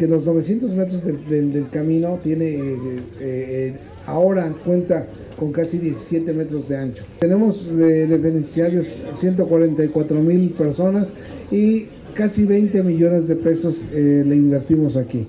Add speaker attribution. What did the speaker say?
Speaker 1: que los 900 metros del, camino tiene eh, eh, eh, ahora cuenta con casi 17 metros de ancho. Tenemos de, beneficiarios 144 mil personas y casi 20 millones de pesos le invertimos aquí.